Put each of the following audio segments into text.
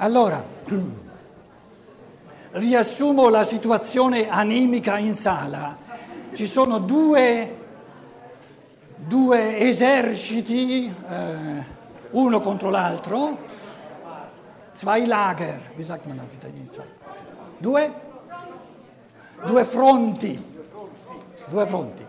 Allora, riassumo la situazione animica in sala. Ci sono due, due eserciti, eh, uno contro l'altro, zwei Lager, wie sagt man auf Italiano? Due? Due fronti, due fronti.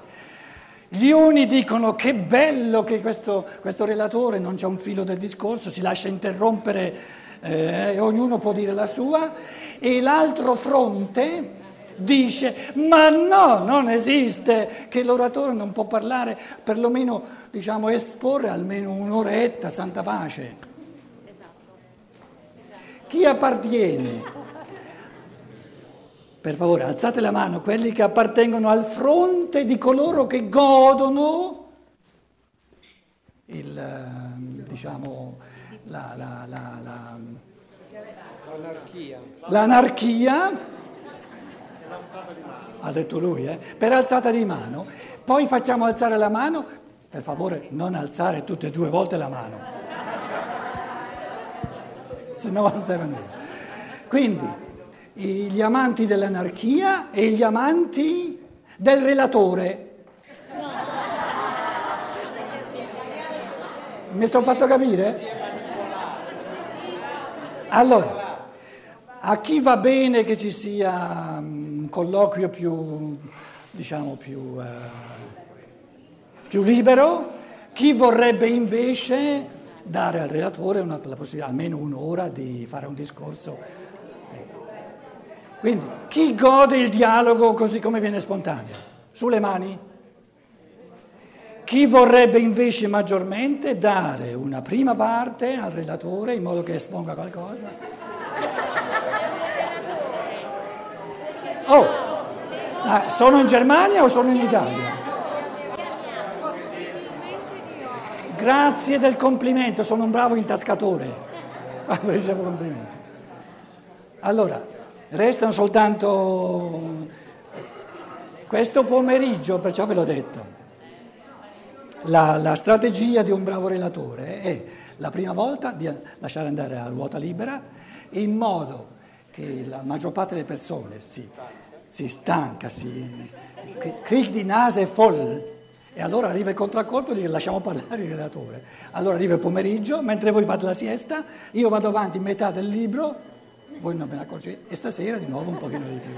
Gli uni dicono che bello che questo, questo relatore non c'è un filo del discorso, si lascia interrompere eh, ognuno può dire la sua, e l'altro fronte dice ma no, non esiste che l'oratore non può parlare, perlomeno diciamo esporre almeno un'oretta, santa pace. Chi appartiene? Per favore, alzate la mano quelli che appartengono al fronte di coloro che godono il, ehm, diciamo, la, la, la l'anarchia. l'anarchia. Ha detto lui, eh? per alzata di mano. Poi facciamo alzare la mano, per favore non alzare tutte e due volte la mano, se no non serve a nulla. Quindi gli amanti dell'anarchia e gli amanti del relatore. Mi sono fatto capire? Allora, a chi va bene che ci sia un colloquio più, diciamo, più, uh, più libero, chi vorrebbe invece dare al relatore una, la possibilità almeno un'ora di fare un discorso. Ecco. Quindi, chi gode il dialogo così come viene spontaneo? Sulle mani? Chi vorrebbe invece maggiormente dare una prima parte al relatore in modo che esponga qualcosa? Oh, ah, sono in Germania o sono in Italia? Grazie del complimento, sono un bravo intascatore complimenti. Allora, restano soltanto questo pomeriggio, perciò ve l'ho detto. La, la, strategia di un bravo relatore è la prima volta di lasciare andare a ruota libera in modo che la maggior parte delle persone si, si stanca, si cric di nase voll e allora arriva il contraccolpo e dice lasciamo parlare il relatore. Allora arriva il pomeriggio, mentre voi fate la siesta, io vado avanti in metà del libro, voi non ve ne accorgete, e stasera di nuovo un pochino di più.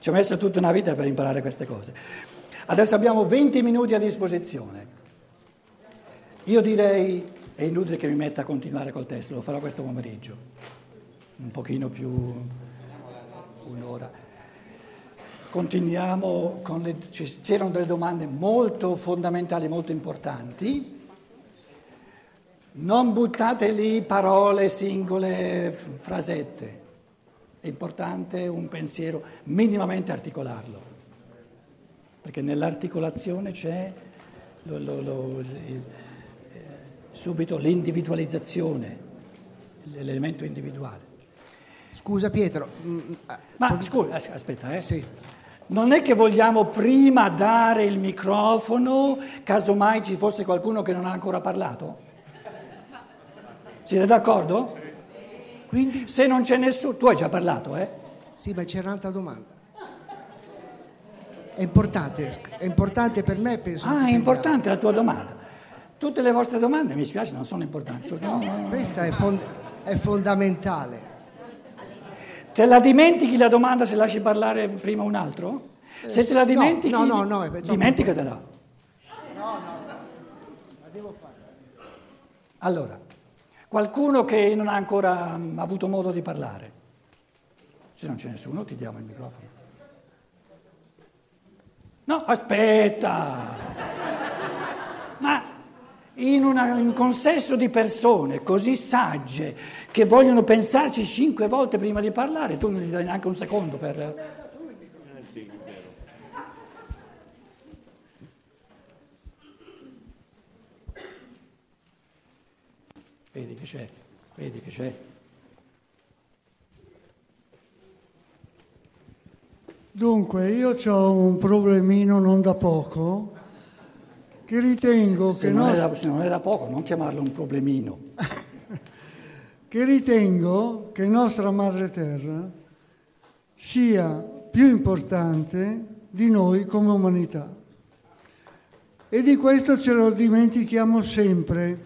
Ci ho messo tutta una vita per imparare queste cose. Adesso abbiamo 20 minuti a disposizione. Io direi, è inutile che mi metta a continuare col testo, lo farò questo pomeriggio, un pochino più, un'ora. Continuiamo con le, c'erano delle domande molto fondamentali, molto importanti. Non buttate lì parole singole, frasette. È importante un pensiero minimamente articolarlo perché nell'articolazione c'è lo, lo, lo, eh, subito l'individualizzazione, l'elemento individuale. Scusa Pietro. Mm, Ma scusa, aspetta, eh. Sì. Non è che vogliamo prima dare il microfono, casomai ci fosse qualcuno che non ha ancora parlato? Siete d'accordo? Quindi? Se non c'è nessuno, tu hai già parlato, eh? Sì, ma c'era un'altra domanda. È importante, è importante per me, penso. Ah, è importante la tua domanda. Tutte le vostre domande, mi spiace, non sono importanti. No, questa è, fond- è fondamentale. Te la dimentichi la domanda se lasci parlare prima un altro? Se te la dimentichi, no, no, no, no dimenticatela. No, no, la devo fare. Allora, qualcuno che non ha ancora avuto modo di parlare. Se non c'è nessuno, ti diamo il microfono. No, aspetta! In, una, un consesso di persone così sagge che vogliono pensarci cinque volte prima di parlare, tu non gli dai neanche un secondo per... Vedi che c'è, vedi che c'è. Dunque, io ho un problemino non da poco, che ritengo Se che non, da, se non è da poco, non chiamarlo un problemino. che ritengo che nostra madre terra sia più importante di noi come umanità. E di questo ce lo dimentichiamo sempre.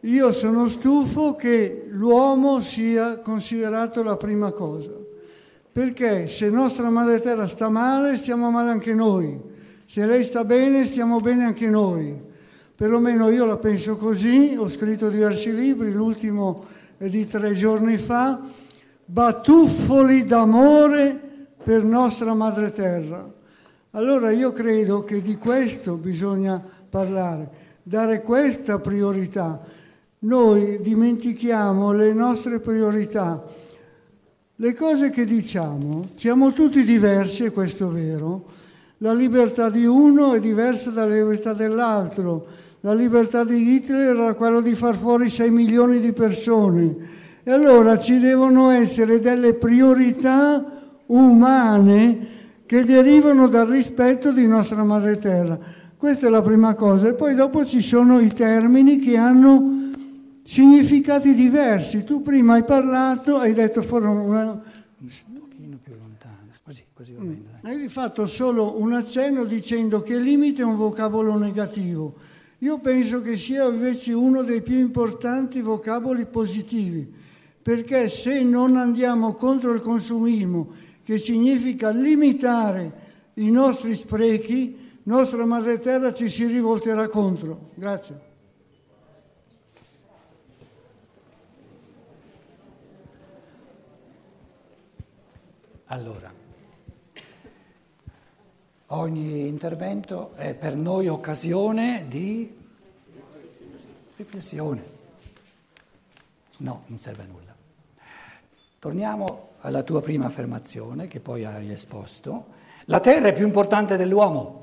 Io sono stufo che l'uomo sia considerato la prima cosa, perché se nostra madre terra sta male, stiamo male anche noi. Se lei sta bene, stiamo bene anche noi. Perlomeno io la penso così, ho scritto diversi libri, l'ultimo è di tre giorni fa, Batuffoli d'amore per nostra madre terra. Allora io credo che di questo bisogna parlare, dare questa priorità. Noi dimentichiamo le nostre priorità. Le cose che diciamo, siamo tutti diversi, e questo è vero. La libertà di uno è diversa dalla libertà dell'altro. La libertà di Hitler era quella di far fuori 6 milioni di persone. E allora ci devono essere delle priorità umane che derivano dal rispetto di nostra madre terra. Questa è la prima cosa. E poi dopo ci sono i termini che hanno significati diversi. Tu prima hai parlato, hai detto fuori una, Un pochino più lontano, va bene. dai. hai fatto solo un accenno dicendo che limite è un vocabolo negativo. Io penso che sia invece uno dei più importanti vocaboli positivi, perché se non andiamo contro il consumismo, che significa limitare i nostri sprechi, nostra madre terra ci si rivolterà contro. Grazie. Allora, ogni intervento è per noi occasione di riflessione. No, non serve a nulla. Torniamo alla tua prima affermazione che poi hai esposto. La terra è più importante dell'uomo.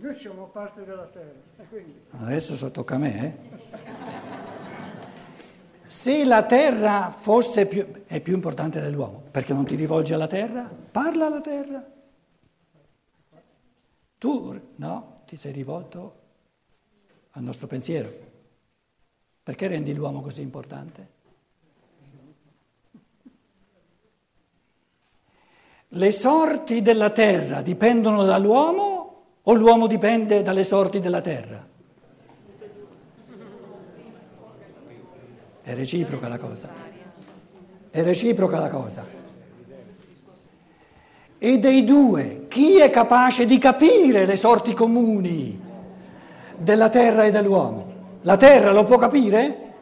Noi siamo parte della terra, quindi Adesso so- tocca a me. eh. Se la terra fosse più, è più importante dell'uomo, perché non ti rivolgi alla terra? Parla alla terra. Tu no, ti sei rivolto al nostro pensiero. Perché rendi l'uomo così importante? Le sorti della terra dipendono dall'uomo o l'uomo dipende dalle sorti della terra? È reciproca la cosa. È reciproca la cosa. E dei due, chi è capace di capire le sorti comuni della terra e dell'uomo? La terra lo può capire?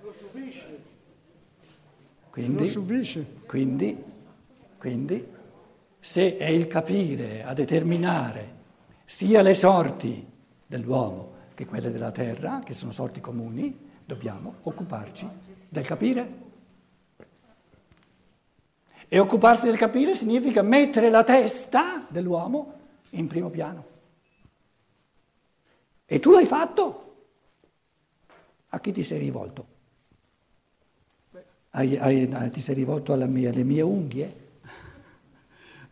lo subisce, lo Quindi, subisce. quindi, quindi, se è il capire a determinare sia le sorti dell'uomo che quelle della terra, che sono sorti comuni, dobbiamo occuparci del capire. E occuparsi del capire significa mettere la testa dell'uomo in primo piano. E tu l'hai fatto? A chi ti sei rivolto? Hai- hai- ti sei rivolto mia- alle mie unghie?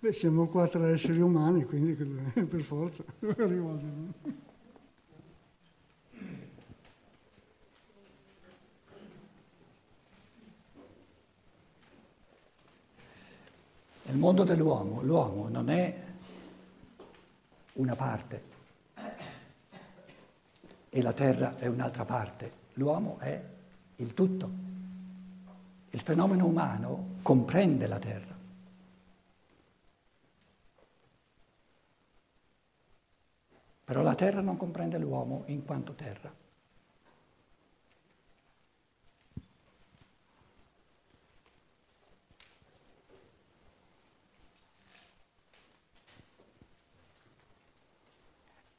Beh, siamo quattro esseri umani, quindi per forza rivolgermi. Nel mondo dell'uomo, l'uomo non è una parte e la terra è un'altra parte, l'uomo è il tutto. Il fenomeno umano comprende la terra. Però la terra non comprende l'uomo in quanto terra.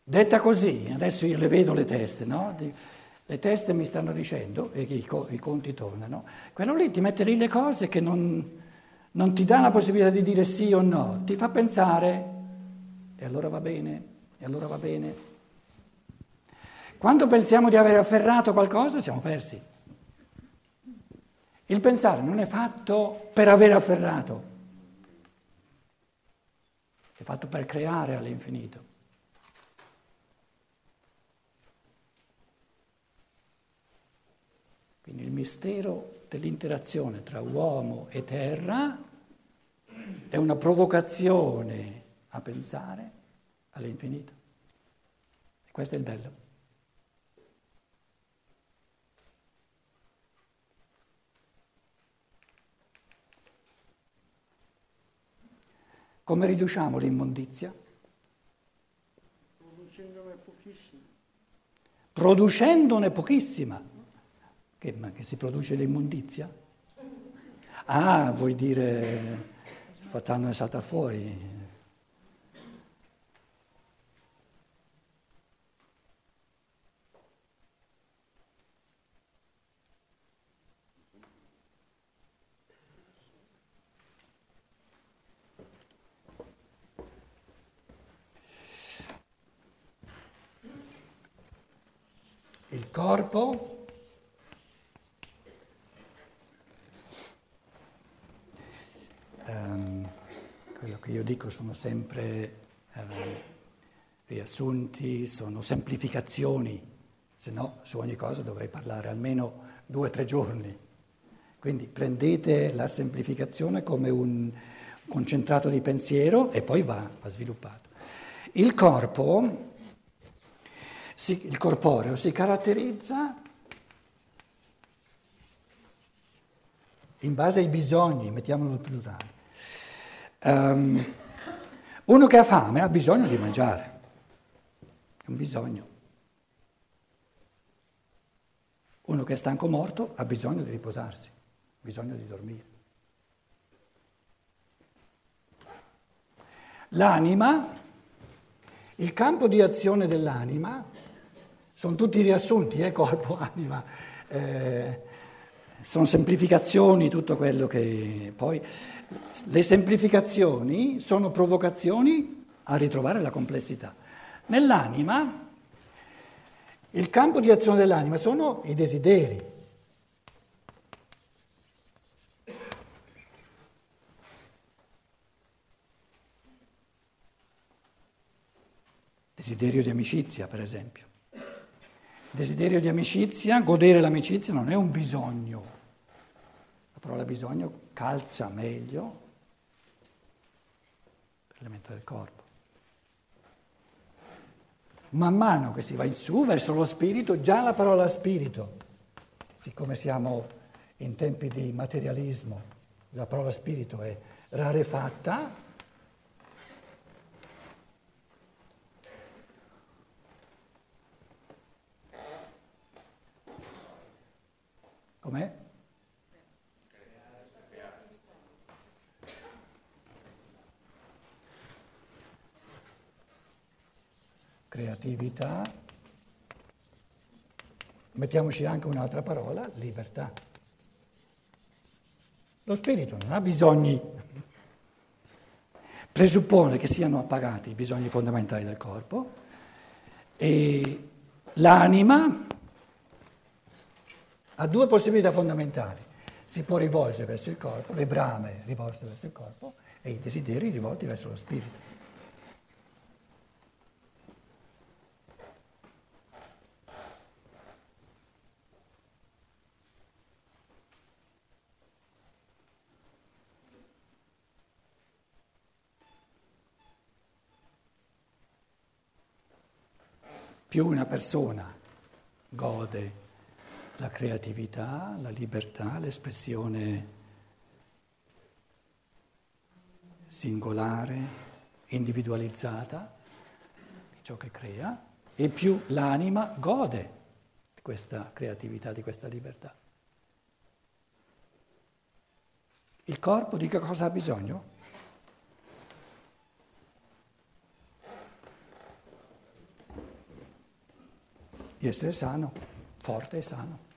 Detta così, adesso io le vedo le teste, no? Le teste mi stanno dicendo, e i, co- i conti tornano, quello lì ti mette lì le cose che non, non ti dà la possibilità di dire sì o no, ti fa pensare, e allora va bene, e allora va bene. Quando pensiamo di aver afferrato qualcosa siamo persi. Il pensare non è fatto per aver afferrato. fatto per creare all'infinito. Quindi il mistero dell'interazione tra uomo e terra è una provocazione a pensare all'infinito. E questo è il bello. Come riduciamo l'immondizia? Producendone pochissima. Producendone pochissima. Che, ma che si produce l'immondizia? Ah, vuoi dire, fatando salta fuori. Il corpo ehm, quello che io dico sono sempre ehm, riassunti, sono semplificazioni, se no su ogni cosa dovrei parlare almeno due o tre giorni. Quindi prendete la semplificazione come un concentrato di pensiero e poi va, va sviluppato. Il corpo si, il corporeo si caratterizza in base ai bisogni, mettiamolo al plurale. Um, uno che ha fame ha bisogno di mangiare, è un bisogno. Uno che è stanco morto ha bisogno di riposarsi, ha bisogno di dormire. L'anima, il campo di azione dell'anima sono tutti riassunti, eh, corpo, anima, eh, sono semplificazioni, tutto quello che... Poi le semplificazioni sono provocazioni a ritrovare la complessità. Nell'anima, il campo di azione dell'anima sono i desideri. Desiderio di amicizia, per esempio. Desiderio di amicizia, godere l'amicizia non è un bisogno. La parola bisogno calza meglio per l'elemento del corpo. Man mano che si va in su verso lo spirito, già la parola spirito, siccome siamo in tempi di materialismo, la parola spirito è rarefatta, Com'è? Creatività. Mettiamoci anche un'altra parola, libertà. Lo spirito non ha bisogni, presuppone che siano appagati i bisogni fondamentali del corpo e l'anima ha due possibilità fondamentali. Si può rivolgere verso il corpo, le brame rivolte verso il corpo e i desideri rivolti verso lo spirito. Più una persona gode la creatività, la libertà, l'espressione singolare, individualizzata di ciò che crea, e più l'anima gode di questa creatività, di questa libertà. Il corpo di che cosa ha bisogno? Di essere sano, forte e sano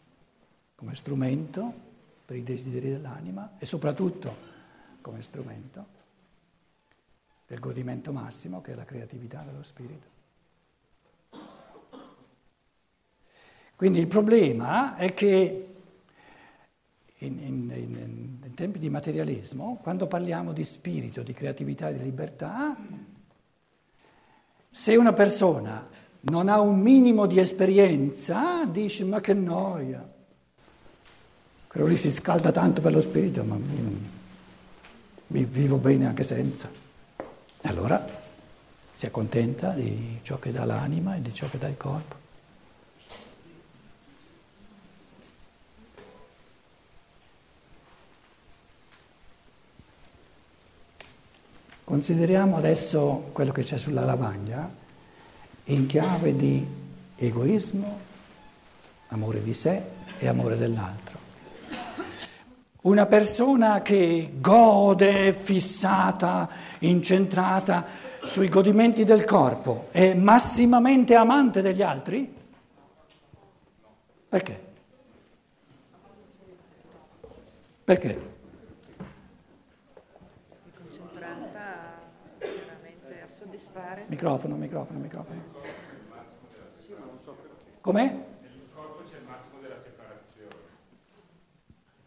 come strumento per i desideri dell'anima e soprattutto come strumento del godimento massimo che è la creatività dello spirito. Quindi il problema è che in, in, in, in tempi di materialismo, quando parliamo di spirito, di creatività e di libertà, Se una persona non ha un minimo di esperienza, dice ma che noia. Quello lì si scalda tanto per lo spirito, ma io vivo bene anche senza. E allora si accontenta di ciò che dà l'anima e di ciò che dà il corpo. Consideriamo adesso quello che c'è sulla lavagna in chiave di egoismo, amore di sé e amore dell'altro. Una persona che gode, fissata, incentrata sui godimenti del corpo, è massimamente amante degli altri? Perché? Perché? Microfono, microfono, microfono. Com'è? Nel corpo c'è il massimo della separazione.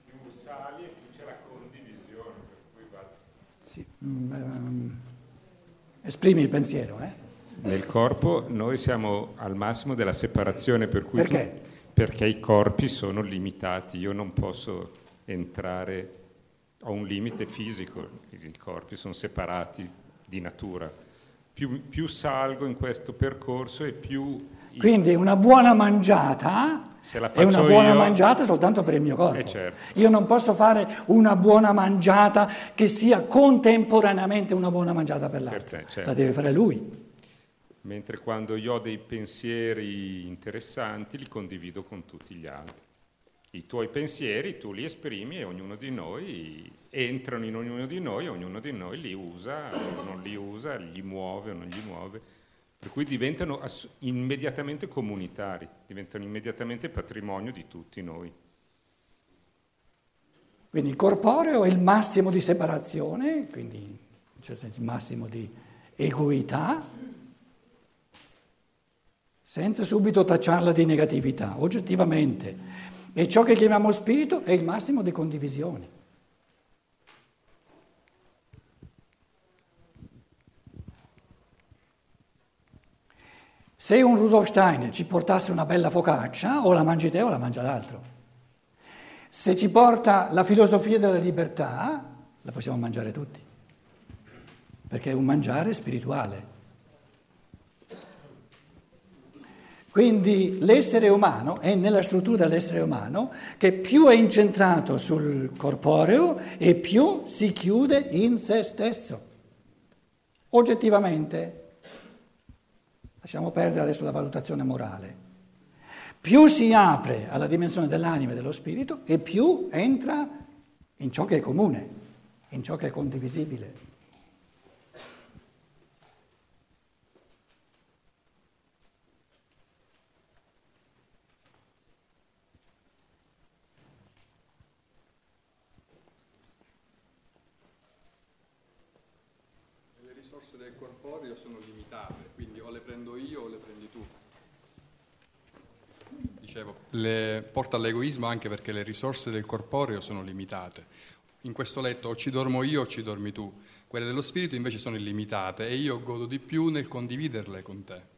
Più sali e più c'è la condivisione, per cui va... Sì. Mm, ehm, esprimi il pensiero, eh? Nel corpo noi siamo al massimo della separazione, per cui Perché? tu- perché i corpi sono limitati, io non posso entrare, ho un limite fisico, i corpi sono separati di natura. Più, più salgo in questo percorso e più... Quindi una buona mangiata è una buona io- mangiata soltanto per il mio corpo. Eh, certo. Io non posso fare una buona mangiata che sia contemporaneamente una buona mangiata per l'altro. te, certo. La deve fare lui. Mentre quando io ho dei pensieri interessanti li condivido con tutti gli altri. I tuoi pensieri tu li esprimi e ognuno di noi entrano in ognuno di noi, ognuno di noi li usa o non li usa, li muove o non li muove. Per cui diventano ass- immediatamente comunitari, diventano immediatamente patrimonio di tutti noi. Quindi il corporeo è il massimo di separazione, quindi in certo senso il massimo di egoità, senza subito tacciarla di negatività, oggettivamente. E ciò che chiamiamo spirito è il massimo di condivisione. Se un Rudolf Steiner ci portasse una bella focaccia, o la mangi te o la mangia l'altro. Se ci porta la filosofia della libertà, la possiamo mangiare tutti, perché è un mangiare spirituale. Quindi l'essere umano è nella struttura dell'essere umano che più è incentrato sul corporeo e più si chiude in se stesso. Oggettivamente, lasciamo perdere adesso la valutazione morale, più si apre alla dimensione dell'anima e dello spirito e più entra in ciò che è comune, in ciò che è condivisibile. Le risorse del corporeo sono limitate, quindi o le prendo io o le prendi tu. Dicevo, le porta all'egoismo anche perché le risorse del corporeo sono limitate. In questo letto o ci dormo io o ci dormi tu. Quelle dello spirito invece sono illimitate e io godo di più nel condividerle con te.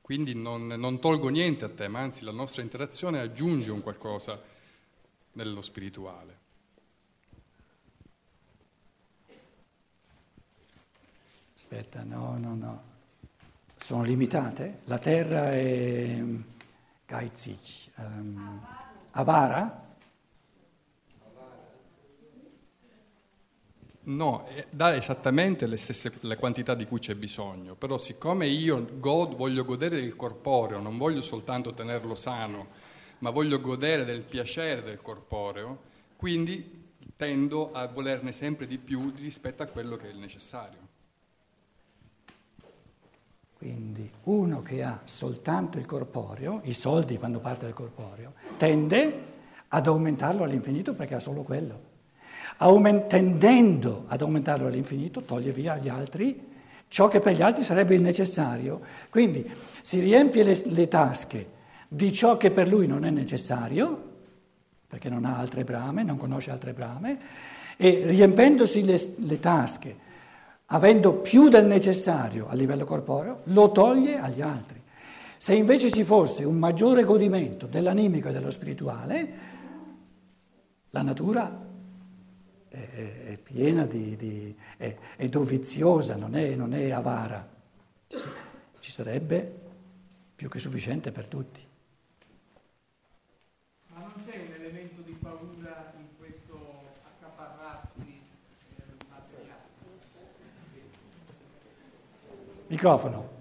Quindi non, non tolgo niente a te, ma anzi la nostra interazione aggiunge un qualcosa nello spirituale. Aspetta, no, no, no. Sono limitate? La terra è geizig, ehm, avara? No, eh, dà esattamente le stesse le quantità di cui c'è bisogno, però siccome io god- voglio godere del corporeo, non voglio soltanto tenerlo sano, ma voglio godere del piacere del corporeo, quindi tendo a volerne sempre di più rispetto a quello che è il necessario. Quindi uno che ha soltanto il corporeo, i soldi fanno parte del corporeo, tende ad aumentarlo all'infinito perché ha solo quello. Aument- tendendo ad aumentarlo all'infinito toglie via agli altri ciò che per gli altri sarebbe il necessario. Quindi si riempie le, le tasche di ciò che per lui non è necessario, perché non ha altre brame, non conosce altre brame, e riempendosi le, le tasche avendo più del necessario a livello corporeo, lo toglie agli altri. Se invece ci fosse un maggiore godimento dell'animico e dello spirituale, la natura è, è, è piena di, di è, è, doviziosa, non è, non è avara. Ci sarebbe più che sufficiente per tutti. Ma non c'è un elemento di paura in questo accaparrarsi eh, materiale? Microfono.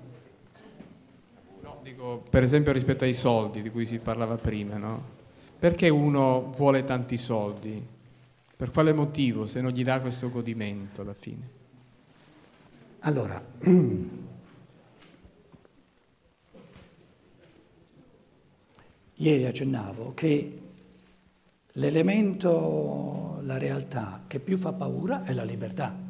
No, dico, per esempio rispetto ai soldi di cui si parlava prima, no? Perché uno vuole tanti soldi? Per quale motivo se non gli dà questo godimento alla fine? Allora, ieri accennavo che l'elemento, la realtà che più fa paura è la libertà.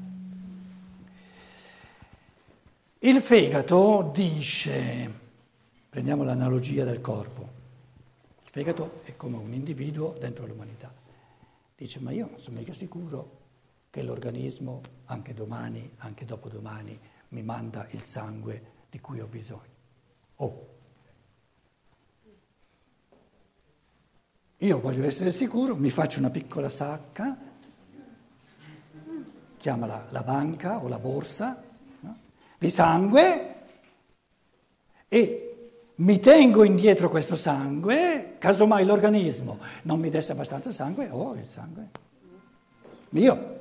Il fegato dice, prendiamo l'analogia del corpo, il fegato è come un individuo dentro l'umanità, dice ma io non sono mica sicuro che l'organismo anche domani, anche dopodomani, mi manda il sangue di cui ho bisogno. Oh, Io voglio essere sicuro, mi faccio una piccola sacca, chiamala la banca o la borsa? Di sangue e mi tengo indietro questo sangue, casomai l'organismo non mi desse abbastanza sangue, oh, il sangue mio.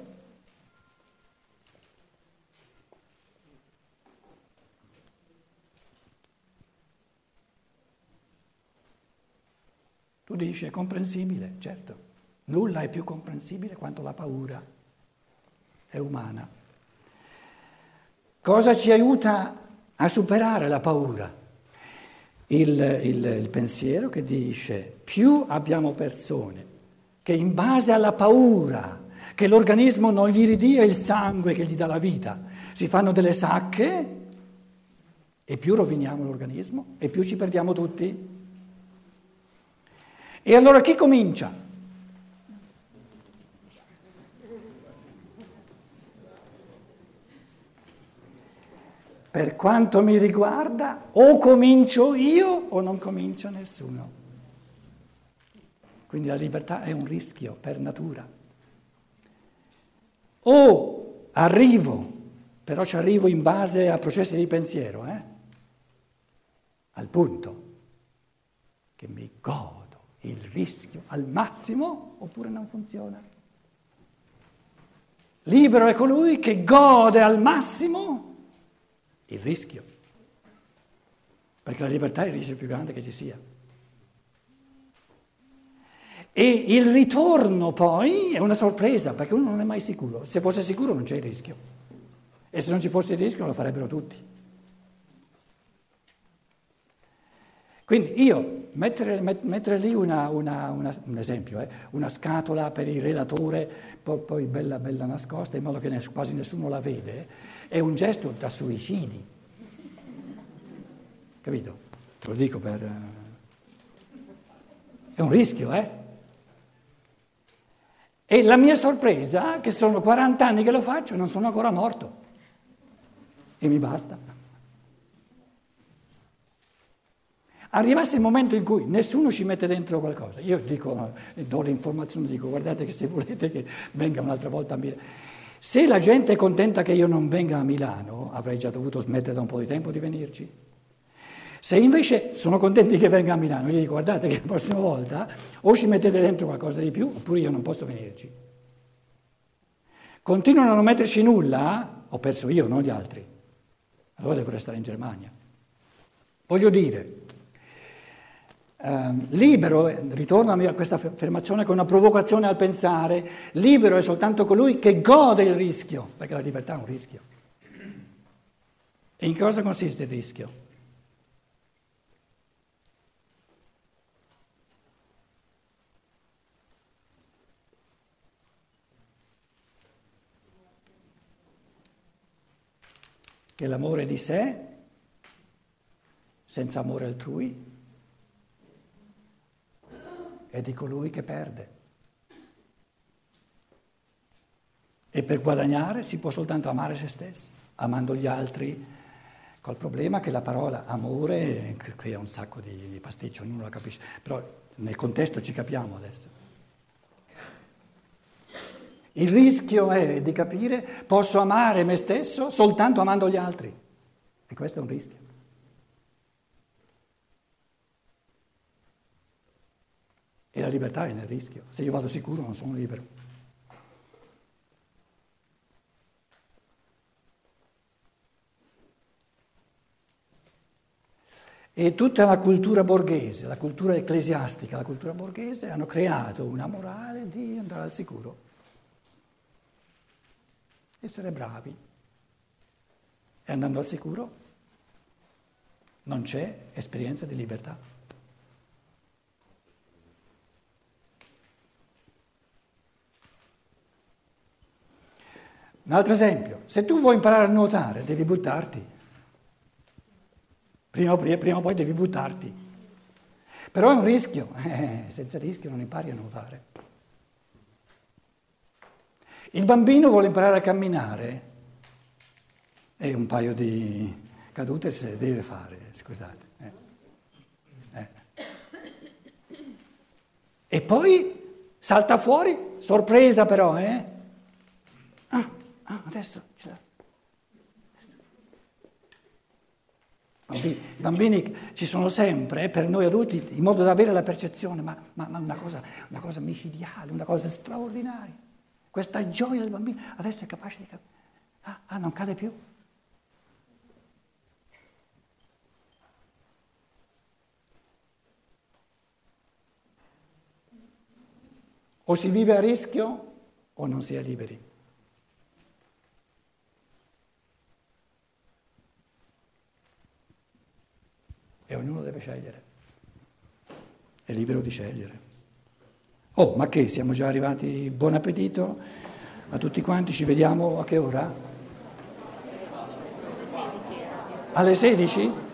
Tu dici è comprensibile, certo. Nulla è più comprensibile quanto la paura è umana. Cosa ci aiuta a superare la paura? Il, il, il pensiero che dice più abbiamo persone che in base alla paura che l'organismo non gli ridia il sangue che gli dà la vita, si fanno delle sacche e più roviniamo l'organismo e più ci perdiamo tutti. E allora chi comincia? Per quanto mi riguarda, o comincio io o non comincia nessuno. Quindi la libertà è un rischio per natura. O arrivo, però ci arrivo in base a processi di pensiero, eh? al punto che mi godo il rischio al massimo oppure non funziona. Libero è colui che gode al massimo il rischio, perché la libertà è il rischio più grande che ci sia. E il ritorno poi è una sorpresa, perché uno non è mai sicuro. Se fosse sicuro non c'è il rischio. E se non ci fosse il rischio lo farebbero tutti. Quindi io mettere, mettere lì una, una, una, un esempio, eh, una scatola per il relatore, poi, bella, bella, nascosta, in modo che quasi nessuno la vede, è un gesto da suicidi. Capito? Te lo dico per... Eh, è un rischio, eh? E la mia sorpresa è che sono 40 anni che lo faccio e non sono ancora morto. E mi basta. Arrivasse il momento in cui nessuno ci mette dentro qualcosa, io dico, do le informazioni, dico guardate che se volete che venga un'altra volta a Milano. Se la gente è contenta che io non venga a Milano, avrei già dovuto smettere da un po' di tempo di venirci. Se invece sono contenti che venga a Milano, io dico guardate che la prossima volta o ci mettete dentro qualcosa di più oppure io non posso venirci. Continuano a non metterci nulla, ho perso io, non gli altri. Allora devo restare in Germania. Voglio dire, Uh, libero, ritorno a questa affermazione con una provocazione al pensare, libero è soltanto colui che gode il rischio, perché la libertà è un rischio. E in cosa consiste il rischio? Che l'amore di sé, senza amore altrui, è di colui che perde. E per guadagnare si può soltanto amare se stessi, amando gli altri, col problema che la parola amore crea un sacco di, di pasticcio, ognuno la capisce, però nel contesto ci capiamo adesso. Il rischio è di capire posso amare me stesso soltanto amando gli altri. E questo è un rischio. La libertà è nel rischio. Se io vado sicuro non sono libero. E tutta la cultura borghese, la cultura ecclesiastica, la cultura borghese hanno creato una morale di andare al sicuro, essere bravi. E andando al sicuro non c'è esperienza di libertà. Un altro esempio, se tu vuoi imparare a nuotare devi buttarti. Prima o, prima o poi devi buttarti. Però è un rischio, eh, senza rischio non impari a nuotare. Il bambino vuole imparare a camminare e un paio di cadute se le deve fare, scusate. Eh. Eh. E poi salta fuori, sorpresa però, eh? Ah, adesso ce l'ha. I bambini ci sono sempre per noi adulti in modo da avere la percezione, ma, ma, ma una, cosa, una, cosa, micidiale, una cosa straordinaria. Questa gioia del bambino adesso è capace di capire. Ah, ah, non cade più. O si vive a rischio o non si è liberi. E ognuno deve scegliere. È libero di scegliere. Oh, ma che siamo già arrivati? Buon appetito a tutti quanti, ci vediamo a che ora? Alle 16?